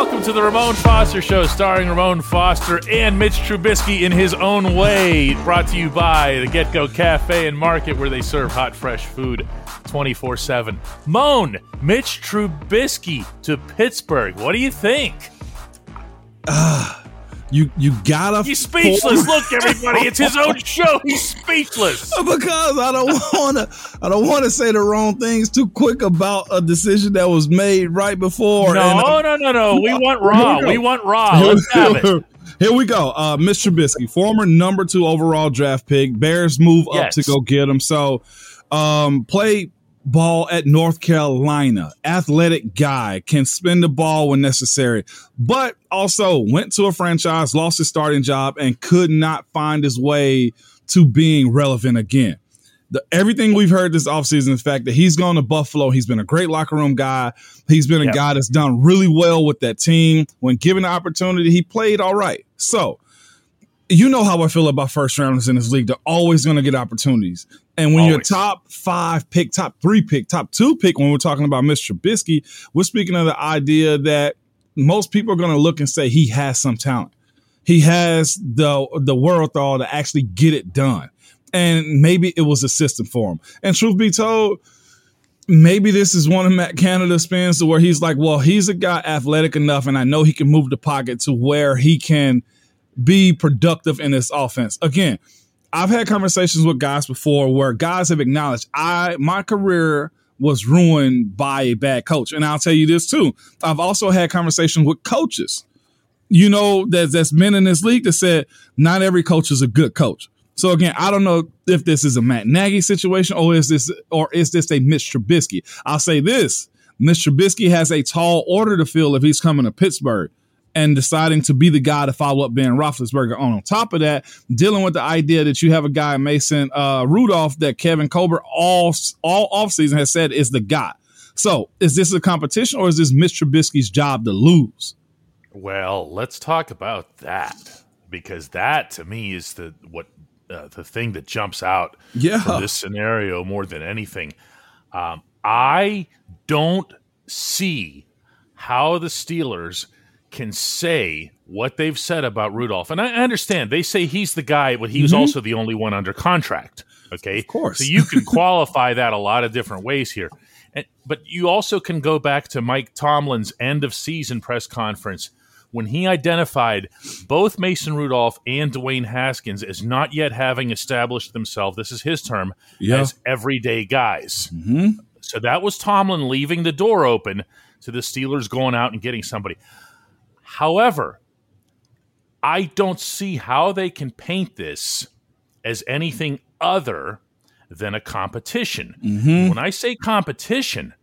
welcome to the Ramon Foster Show, starring Ramon Foster and Mitch Trubisky in his own way. Brought to you by the Get Go Cafe and Market, where they serve hot, fresh food 24 7. Moan, Mitch Trubisky to Pittsburgh. What do you think? Ah, You you gotta. He's speechless. Look, everybody, it's his own show. He's speechless. because I don't want to. I don't want to say the wrong things too quick about a decision that was made right before. No, and, uh, no, no, no. We want raw. We want raw. Let's have it. Here we go. Uh, Mr. Trubisky, former number two overall draft pick. Bears move up to go get him. So, um, play ball at North Carolina. Athletic guy can spin the ball when necessary, but also went to a franchise, lost his starting job, and could not find his way to being relevant again. The, everything we've heard this offseason the fact that he's gone to Buffalo. He's been a great locker room guy. He's been a Yep. guy that's done really well with that team. When given the opportunity, he played all right. So, you know how I feel about first rounders in this league. They're always going to get opportunities. And when Always. you're top five pick, top three pick, top two pick, when we're talking about Mr. Trubisky, we're speaking of the idea that most people are going to look and say he has some talent. He has the the wherewithal to actually get it done. And maybe it was a system for him. And truth be told, maybe this is one of Matt Canada's spins to where he's like, well, he's a guy athletic enough, and I know he can move the pocket to where he can be productive in this offense. Again, I've had conversations with guys before where guys have acknowledged I my career was ruined by a bad coach. And I'll tell you this too. I've also had conversations with coaches. You know, there's that's men in this league that said not every coach is a good coach. So again, I don't know if this is a Matt Nagy situation or is this or is this a Mitch Trubisky. I'll say this: Mitch Trubisky has a tall order to fill if he's coming to Pittsburgh and deciding to be the guy to follow up Ben Roethlisberger. On, on top of that, dealing with the idea that you have a guy Mason uh, Rudolph that Kevin Colbert all all offseason has said is the guy. So is this a competition or is this Mitch Trubisky's job to lose? Well, let's talk about that because that to me is the what uh, the thing that jumps out Yeah. from this scenario more than anything. Um, I don't see how the Steelers can say what they've said about Rudolph, and I understand they say he's the guy, but he was also the only one under contract. Okay, Of course. So you can qualify that a lot of different ways here. And, but you also can go back to Mike Tomlin's end of season press conference when he identified both Mason Rudolph and Dwayne Haskins as not yet having established themselves, this is his term, Yeah. as everyday guys. Mhm. So that was Tomlin leaving the door open to the Steelers going out and getting somebody. However, I don't see how they can paint this as anything other than a competition. Mm-hmm. When I say competition,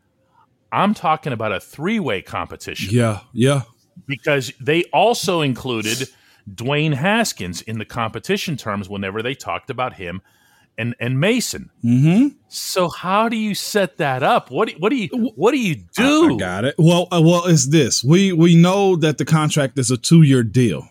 I'm talking about a three way competition Yeah, yeah. because they also included Dwayne Haskins in the competition terms whenever they talked about him and, and Mason. Mm-hmm. So how do you set that up? What do, what do you what do you do? I got it. Well, uh, well, it's this. We we know that the contract is a two year deal.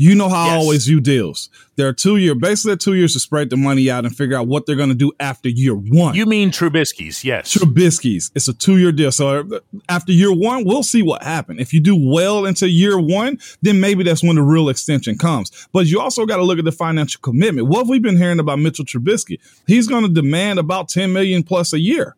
You know how I always view deals. They're two year, basically two years to spread the money out and figure out what they're going to do after year one. You mean Trubisky's? Yes. Trubisky's. It's a two year deal. So uh, after year one, we'll see what happens. If you do well into year one, then maybe that's when the real extension comes. But you also got to look at the financial commitment. What we've we been hearing about Mitchell Trubisky? He's going to demand about 10 million plus a year.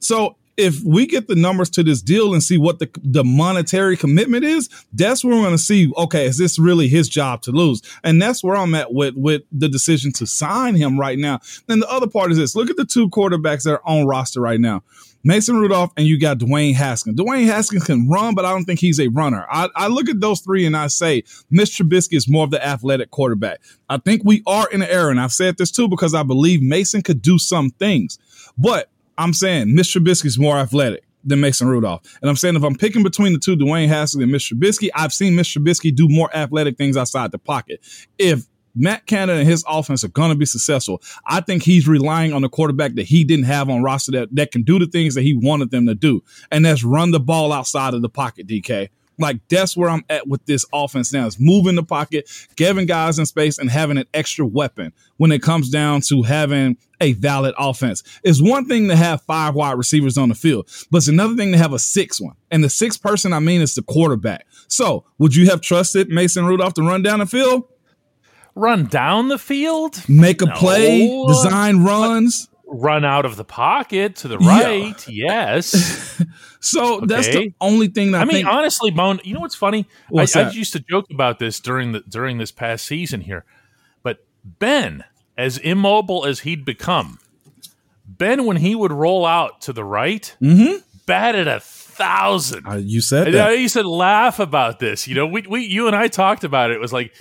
So if we get the numbers to this deal and see what the, the monetary commitment is, that's where we're going to see, okay, is this really his job to lose? And that's where I'm at with, with the decision to sign him right now. And the other part is this, look at the two quarterbacks that are on roster right now. Mason Rudolph and you got Dwayne Haskins. Dwayne Haskins can run, but I don't think he's a runner. I, I look at those three and I say, Mr. Trubisky is more of the athletic quarterback. I think we are in an and I've said this too because I believe Mason could do some things. But I'm saying Mr. Trubisky is more athletic than Mason Rudolph. And I'm saying if I'm picking between the two, Dwayne Haskins and Mr. Trubisky, I've seen Mr. Trubisky do more athletic things outside the pocket. If Matt Canada and his offense are going to be successful, I think he's relying on a quarterback that he didn't have on roster that, that can do the things that he wanted them to do. And that's run the ball outside of the pocket, DK. Like that's where I'm at with this offense now. Is moving the pocket, giving guys in space, and having an extra weapon when it comes down to having a valid offense. It's one thing to have five wide receivers on the field, but it's another thing to have a six one. And the sixth person I mean is the quarterback. So would you have trusted Mason Rudolph to run down the field? Run down the field? Make a no. play, design runs run out of the pocket to the right. Yeah. Yes. so okay. that's the only thing that I, I mean. Honestly, Bone, you know what's funny? What's I, I, used to joke about this during the during this past season here, but Ben, as immobile as he'd become, Ben, when he would roll out to the right, mm-hmm. batted a thousand. Uh, you said that. I used to laugh about this. You know, we, we you and I talked about it. It was like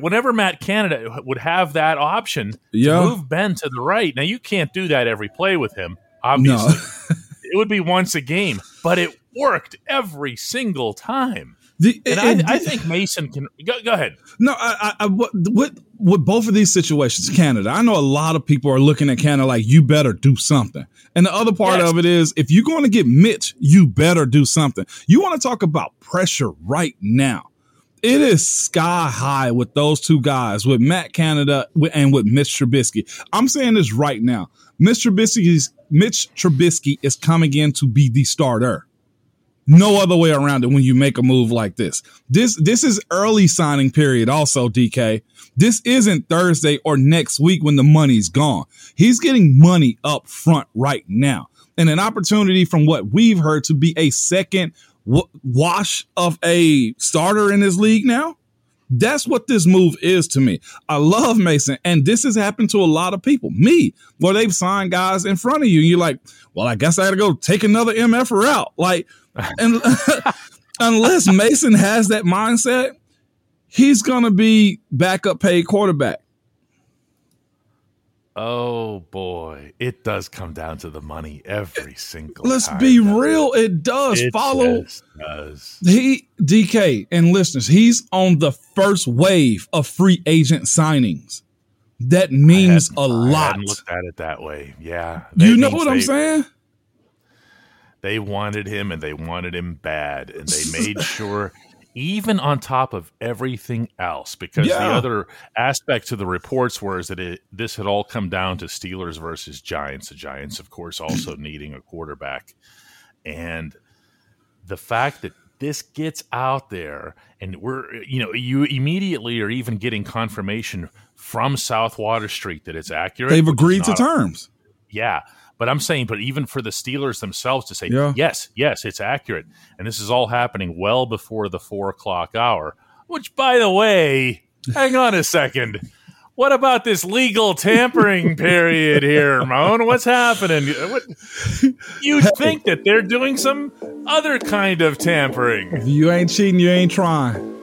whenever Matt Canada would have that option yeah. to move Ben to the right. Now you can't do that every play with him, obviously. No. it would be once a game, but it worked every single time. The, and I, I, think Mason can go, go ahead. No, I, I, what, what, with both of these situations, Canada, I know a lot of people are looking at Canada like you better do something. And the other part yes. of it is if you're going to get Mitch, you better do something. You want to talk about pressure right now. It is sky high with those two guys, with Matt Canada and with Mitch Trubisky. I'm saying this right now. Mitch Trubisky's Mitch Trubisky is coming in to be the starter. No other way around it when you make a move like this. This this is early signing period also, DK. This isn't Thursday or next week when the money's gone. He's getting money up front right now. And an opportunity from what we've heard to be a second wash of a starter in this league now. That's what this move is to me. I love Mason, and this has happened to a lot of people. Me, where they've signed guys in front of you, and you're like, "Well, I guess I got to go take another MFR out." Like, and unless Mason has that mindset, he's gonna be backup paid quarterback. Oh boy, it does come down to the money every single. Let's time. be real, it does. It Follow does. he DK and listeners. He's on the first wave of free agent signings. That means a lot. looked at it that way. Yeah, you know what I'm saying. They wanted him, and they wanted him bad, and they made sure even on top of everything else, because yeah. the other aspect to the reports was that it, this had all come down to Steelers versus Giants. The Giants, of course, also needing a quarterback. And the fact that this gets out there and we're, you know, you immediately are even getting confirmation from South Water Street that it's accurate. They've agreed to terms. Yeah. But I'm saying, but even for the Steelers themselves to say, yeah. yes, yes, it's accurate. And this is all happening well before the four o'clock hour, which, by the way, hang on a second. What about this legal tampering period here, Moan? What's happening? What, you'd think that they're doing some other kind of tampering. If you ain't cheating, you ain't trying.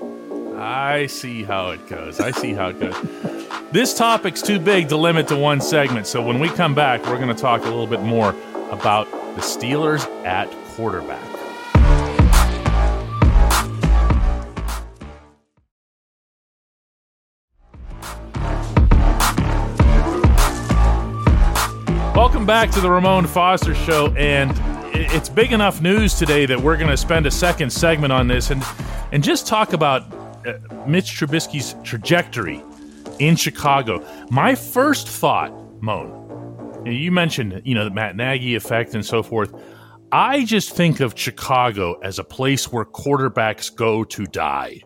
I see how it goes. I see how it goes. This topic's too big to limit to one segment, so when we come back, we're going to talk a little bit more about the Steelers at quarterback. Welcome back to the Ramon Foster Show, and it's big enough news today that we're going to spend a second segment on this and and just talk about uh, Mitch Trubisky's trajectory in Chicago. My first thought, Moan, you mentioned, you know, the Matt Nagy effect and so forth. I just think of Chicago as a place where quarterbacks go to die.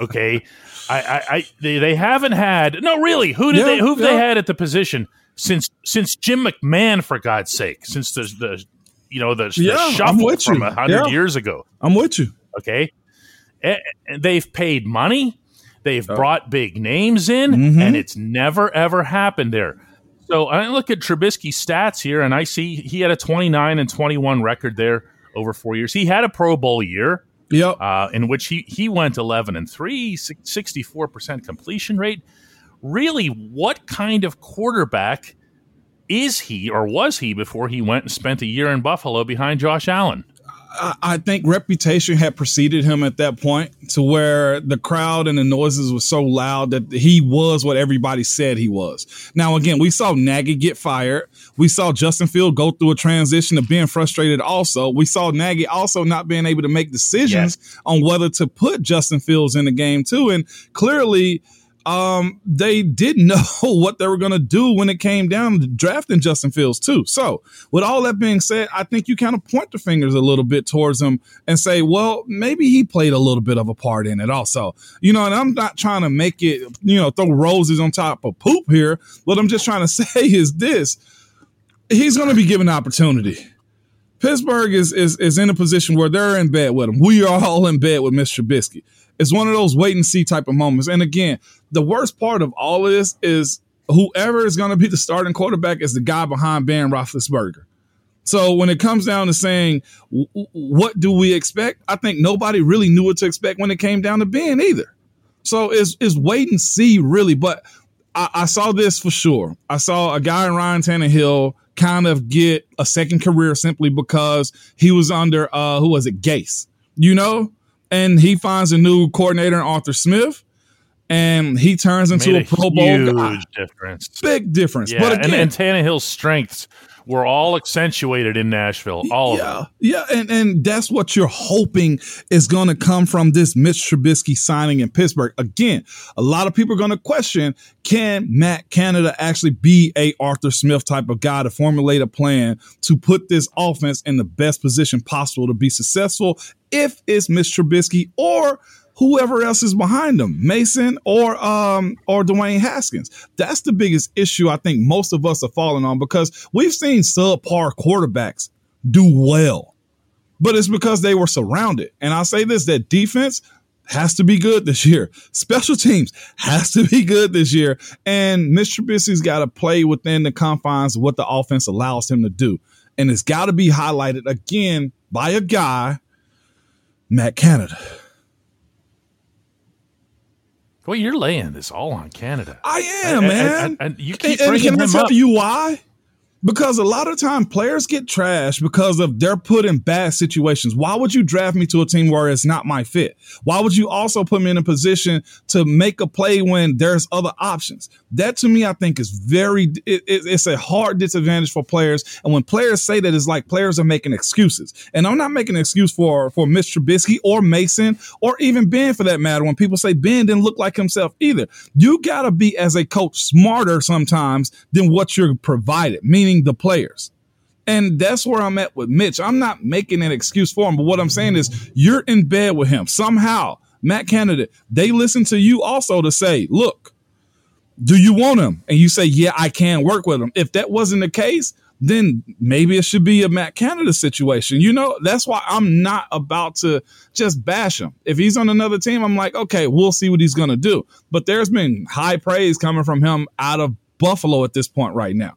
Okay, I, I, I they, they, haven't had no really. Who did yeah, they who yeah. they had at the position since since Jim McMahon for God's sake since the the you know the, yeah, the shuffle from a hundred years ago. I'm with you. Okay, eh, eh, they've paid money, they've oh. brought big names in, mm-hmm. and it's never ever happened there. So I look at Trubisky's stats here, and I see he had a 29 and 21 record there over four years. He had a Pro Bowl year, yep. Uh, in which he he went 11 and three, 64 percent completion rate. Really, what kind of quarterback is he or was he before he went and spent a year in Buffalo behind Josh Allen? I think reputation had preceded him at that point to where the crowd and the noises were so loud that he was what everybody said he was. Now, again, we saw Nagy get fired. We saw Justin Field go through a transition of being frustrated also. We saw Nagy also not being able to make decisions yes. on whether to put Justin Fields in the game too. And clearly, um, they didn't know what they were going to do when it came down to drafting Justin Fields too. So, with all that being said, I think you kind of point the fingers a little bit towards him and say, well, maybe he played a little bit of a part in it also. You know, and I'm not trying to make it, you know, throw roses on top of poop here. What I'm just trying to say is this: he's going to be given an opportunity. Pittsburgh is, is is in a position where they're in bed with him. We are all in bed with Mr. Trubisky. It's one of those wait and see type of moments. And again, the worst part of all of this is whoever is going to be the starting quarterback is the guy behind Ben Roethlisberger. So when it comes down to saying what do we expect, I think nobody really knew what to expect when it came down to Ben either. So it's, it's wait and see really. But I, I saw this for sure. I saw a guy in Ryan Tannehill kind of get a second career simply because he was under uh who was it, Gase, you know? And he finds a new coordinator in Arthur Smith, and he turns into a, a Pro Bowl huge guy. difference, big difference. Yeah, but again, and, and Tannehill's strengths were all accentuated in Nashville. All yeah, of them. Yeah, and, and that's what you're hoping is going to come from this Mitch Trubisky signing in Pittsburgh. Again, a lot of people are going to question, can Matt Canada actually be a Arthur Smith type of guy to formulate a plan to put this offense in the best position possible to be successful if it's Mitch Trubisky or whoever else is behind them, Mason or um or Dwayne Haskins. That's the biggest issue I think most of us are falling on because we've seen subpar quarterbacks do well. But it's because they were surrounded. And I'll say this that defense has to be good this year. Special teams has to be good this year. And Mr. Trubisky's got to play within the confines of what the offense allows him to do. And it's got to be highlighted again by a guy, Matt Canada. Well, you're laying this all on Canada. I am, and, man. And, you keep and, bringing and can I tell up. you why? Because a lot of time players get trashed because of they're put in bad situations. Why would you draft me to a team where it's not my fit? Why would you also put me in a position to make a play when there's other options? That to me, I think is very, it, it, it's a hard disadvantage for players. And when players say that, it's like players are making excuses. And I'm not making an excuse for, for Mr. Trubisky or Mason or even Ben for that matter. When people say Ben didn't look like himself either, you got to be as a coach smarter sometimes than what you're provided, meaning the players. And that's where I'm at with Mitch. I'm not making an excuse for him, but what I'm saying is you're in bed with him. Somehow, Matt Canada, they listen to you also to say, look, do you want him? And you say, yeah, I can work with him. If that wasn't the case, then maybe it should be a Matt Canada situation. You know, that's why I'm not about to just bash him. If he's on another team, I'm like, okay, we'll see what he's going to do. But there's been high praise coming from him out of Buffalo at this point right now.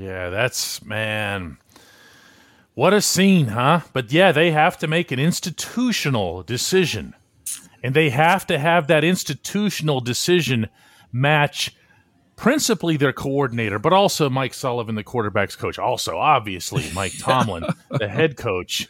Yeah, that's man. What a scene, huh? But yeah, they have to make an institutional decision. And they have to have that institutional decision match principally their coordinator, but also Mike Sullivan, the quarterback's coach. Also, obviously, Mike Tomlin, the head coach,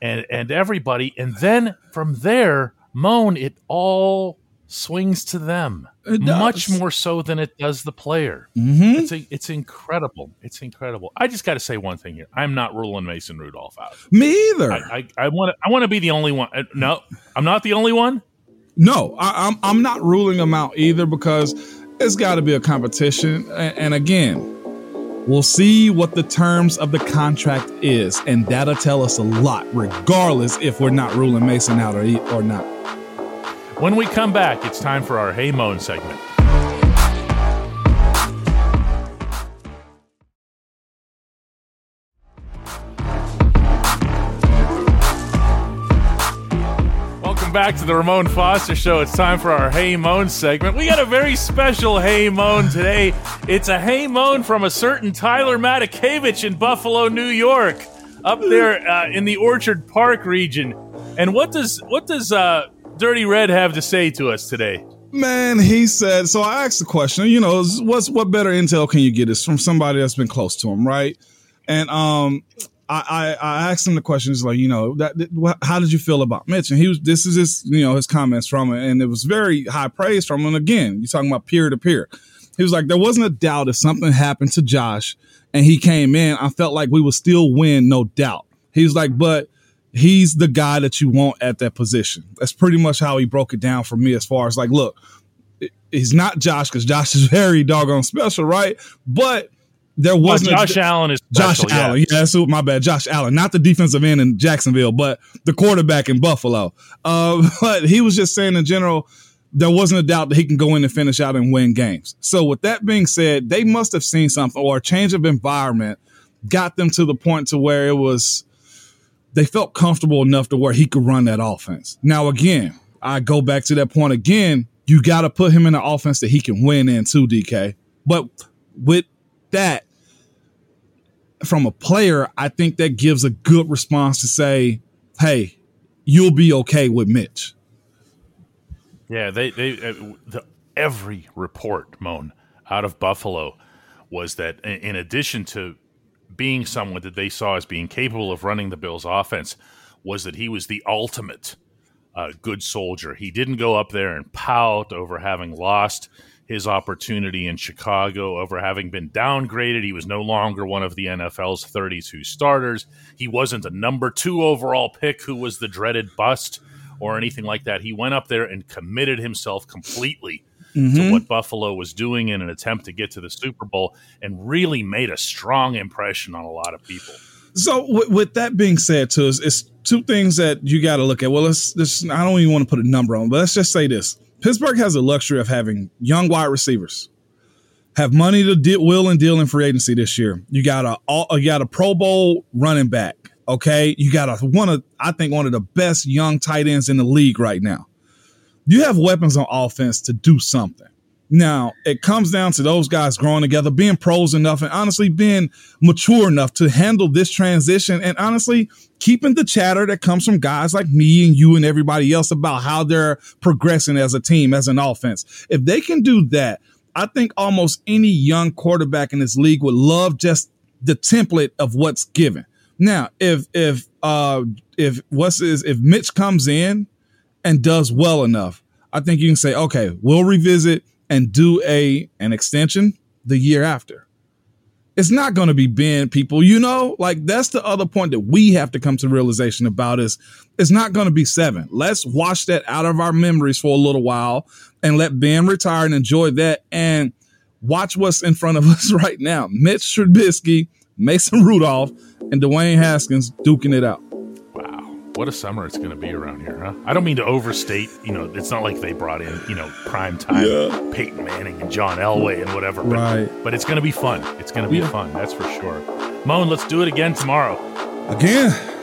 and and everybody. And then from there, Moan, it all swings to them much more so than it does the player. Mm-hmm. It's a, it's incredible. It's incredible. I just got to say one thing here. I'm not ruling Mason Rudolph out. Me either. I want to. I want to be the only one. Uh, no, I'm not the only one. No, I, am I'm, I'm not ruling him out either because it's got to be a competition. And, and again, we'll see what the terms of the contract is, and that'll tell us a lot, regardless if we're not ruling Mason out or or not. When we come back, it's time for our Hey Moan segment. Welcome back to the Ramon Foster Show. It's time for our Hey Moan segment. We got a very special Hey Moan today. It's a Hey Moan from a certain Tyler Matakevich in Buffalo, New York, up there uh, in the Orchard Park region. And what does what does uh, Dirty Red have to say to us today? Man, he said. So I asked the question. You know, what's what better intel can you get? Is from somebody that's been close to him, right? And um, I, I, I asked him the questions like, you know, that, how did you feel about Mitch? And he was, this is his, you know, his comments from it. And it was very high praise from him. And again, you're talking about peer to peer. He was like, there wasn't a doubt if something happened to Josh and he came in, I felt like we would still win, no doubt. He was like, but he's the guy that you want at that position. That's pretty much how he broke it down for me as far as like, look, he's not Josh because Josh is very doggone special, right? But there wasn't Josh a, Allen is special, Josh yeah. Allen. Yeah, that's my bad. Josh Allen, not the defensive end in Jacksonville, but the quarterback in Buffalo. Uh, but he was just saying in general, there wasn't a doubt that he can go in and finish out and win games. So with that being said, they must have seen something or a change of environment got them to the point to where it was they felt comfortable enough to where he could run that offense. Now again, I go back to that point again. You got to put him in an offense that he can win in too, DK. But with that, from a player, I think that gives a good response to say, "Hey, you'll be okay with Mitch." Yeah, they they uh, the, every report, Moan, out of Buffalo was that in addition to being someone that they saw as being capable of running the Bills' offense, was that he was the ultimate uh, good soldier. He didn't go up there and pout over having lost his opportunity in Chicago over having been downgraded. He was no longer one of the NFL's 32 starters. He wasn't a number two overall pick who was the dreaded bust or anything like that. He went up there and committed himself completely mm-hmm. to what Buffalo was doing in an attempt to get to the Super Bowl and really made a strong impression on a lot of people. So, with, with that being said, too, it's, it's two things that you got to look at. Well, let's, let's, I don't even want to put a number on, but let's just say this Pittsburgh has the luxury of having young wide receivers, have money to deal, will and deal in free agency this year. You got a all, you got a Pro Bowl running back. Okay, you got a one of I think one of the best young tight ends in the league right now. You have weapons on offense to do something. Now, it comes down to those guys growing together, being pros enough, and honestly being mature enough to handle this transition. And honestly, keeping the chatter that comes from guys like me and you and everybody else about how they're progressing as a team, as an offense. If they can do that, I think almost any young quarterback in this league would love just the template of what's given. Now, if if uh if what's is if Mitch comes in and does well enough, I think you can say, okay, we'll revisit and do a an extension the year after. It's not going to be Ben, people. You know, like that's the other point that we have to come to realization about is it's not going to be seven. Let's wash that out of our memories for a little while and let Ben retire and enjoy that and watch what's in front of us right now. Mitch Trubisky, Mason Rudolph, and Dwayne Haskins duking it out what a summer it's going to be around here, huh? I don't mean to overstate. You know, it's not like they brought in you know prime time yeah. Peyton Manning and John Elway and whatever. But, right. But it's going to be fun. It's going to be yeah. fun. That's for sure. Moan, let's do it again tomorrow. Again.